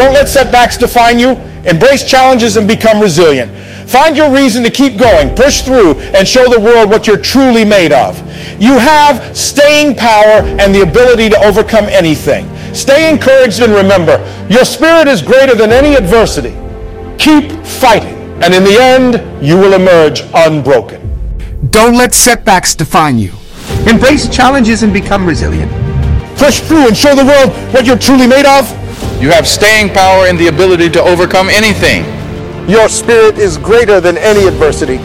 Don't let setbacks define you. Embrace challenges and become resilient. Find your reason to keep going, push through, and show the world what you're truly made of. You have staying power and the ability to overcome anything. Stay encouraged and remember, your spirit is greater than any adversity. Keep fighting, and in the end, you will emerge unbroken. Don't let setbacks define you. Embrace challenges and become resilient. Push through and show the world what you're truly made of. You have staying power and the ability to overcome anything. Your spirit is greater than any adversity.